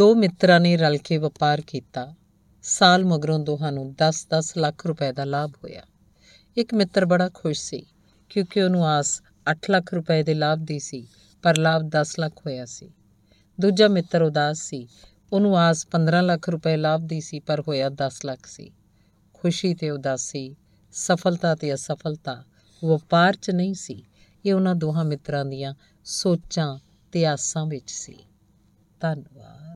ਦੋ ਮਿੱਤਰਾਂ ਨੇ ਰਲ ਕੇ ਵਪਾਰ ਕੀਤਾ। ਸਾਲ ਮਗਰੋਂ ਦੋਹਾਂ ਨੂੰ 10-10 ਲੱਖ ਰੁਪਏ ਦਾ ਲਾਭ ਹੋਇਆ। ਇੱਕ ਮਿੱਤਰ ਬੜਾ ਖੁਸ਼ ਸੀ, ਕਿਉਂਕਿ ਉਹਨੂੰ ਆਸ 8 ਲੱਖ ਰੁਪਏ ਦੇ ਲਾਭ ਦੀ ਸੀ, ਪਰ ਲਾਭ 10 ਲੱਖ ਹੋਇਆ ਸੀ। ਦੂਜਾ ਮਿੱਤਰ ਉਦਾਸ ਸੀ, ਉਹਨੂੰ ਆਸ 15 ਲੱਖ ਰੁਪਏ ਲਾਭ ਦੀ ਸੀ, ਪਰ ਹੋਇਆ 10 ਲੱਖ ਸੀ। ਖੁਸ਼ੀ ਤੇ ਉਦਾਸੀ, ਸਫਲਤਾ ਤੇ ਅਸਫਲਤਾ, ਵਪਾਰ 'ਚ ਨਹੀਂ ਸੀ, ਇਹ ਉਹਨਾਂ ਦੋਹਾਂ ਮਿੱਤਰਾਂ ਦੀਆਂ ਸੋਚਾਂ ਤੇ ਆਸਾਂ ਵਿੱਚ ਸੀ। ਧੰਨਵਾਦ।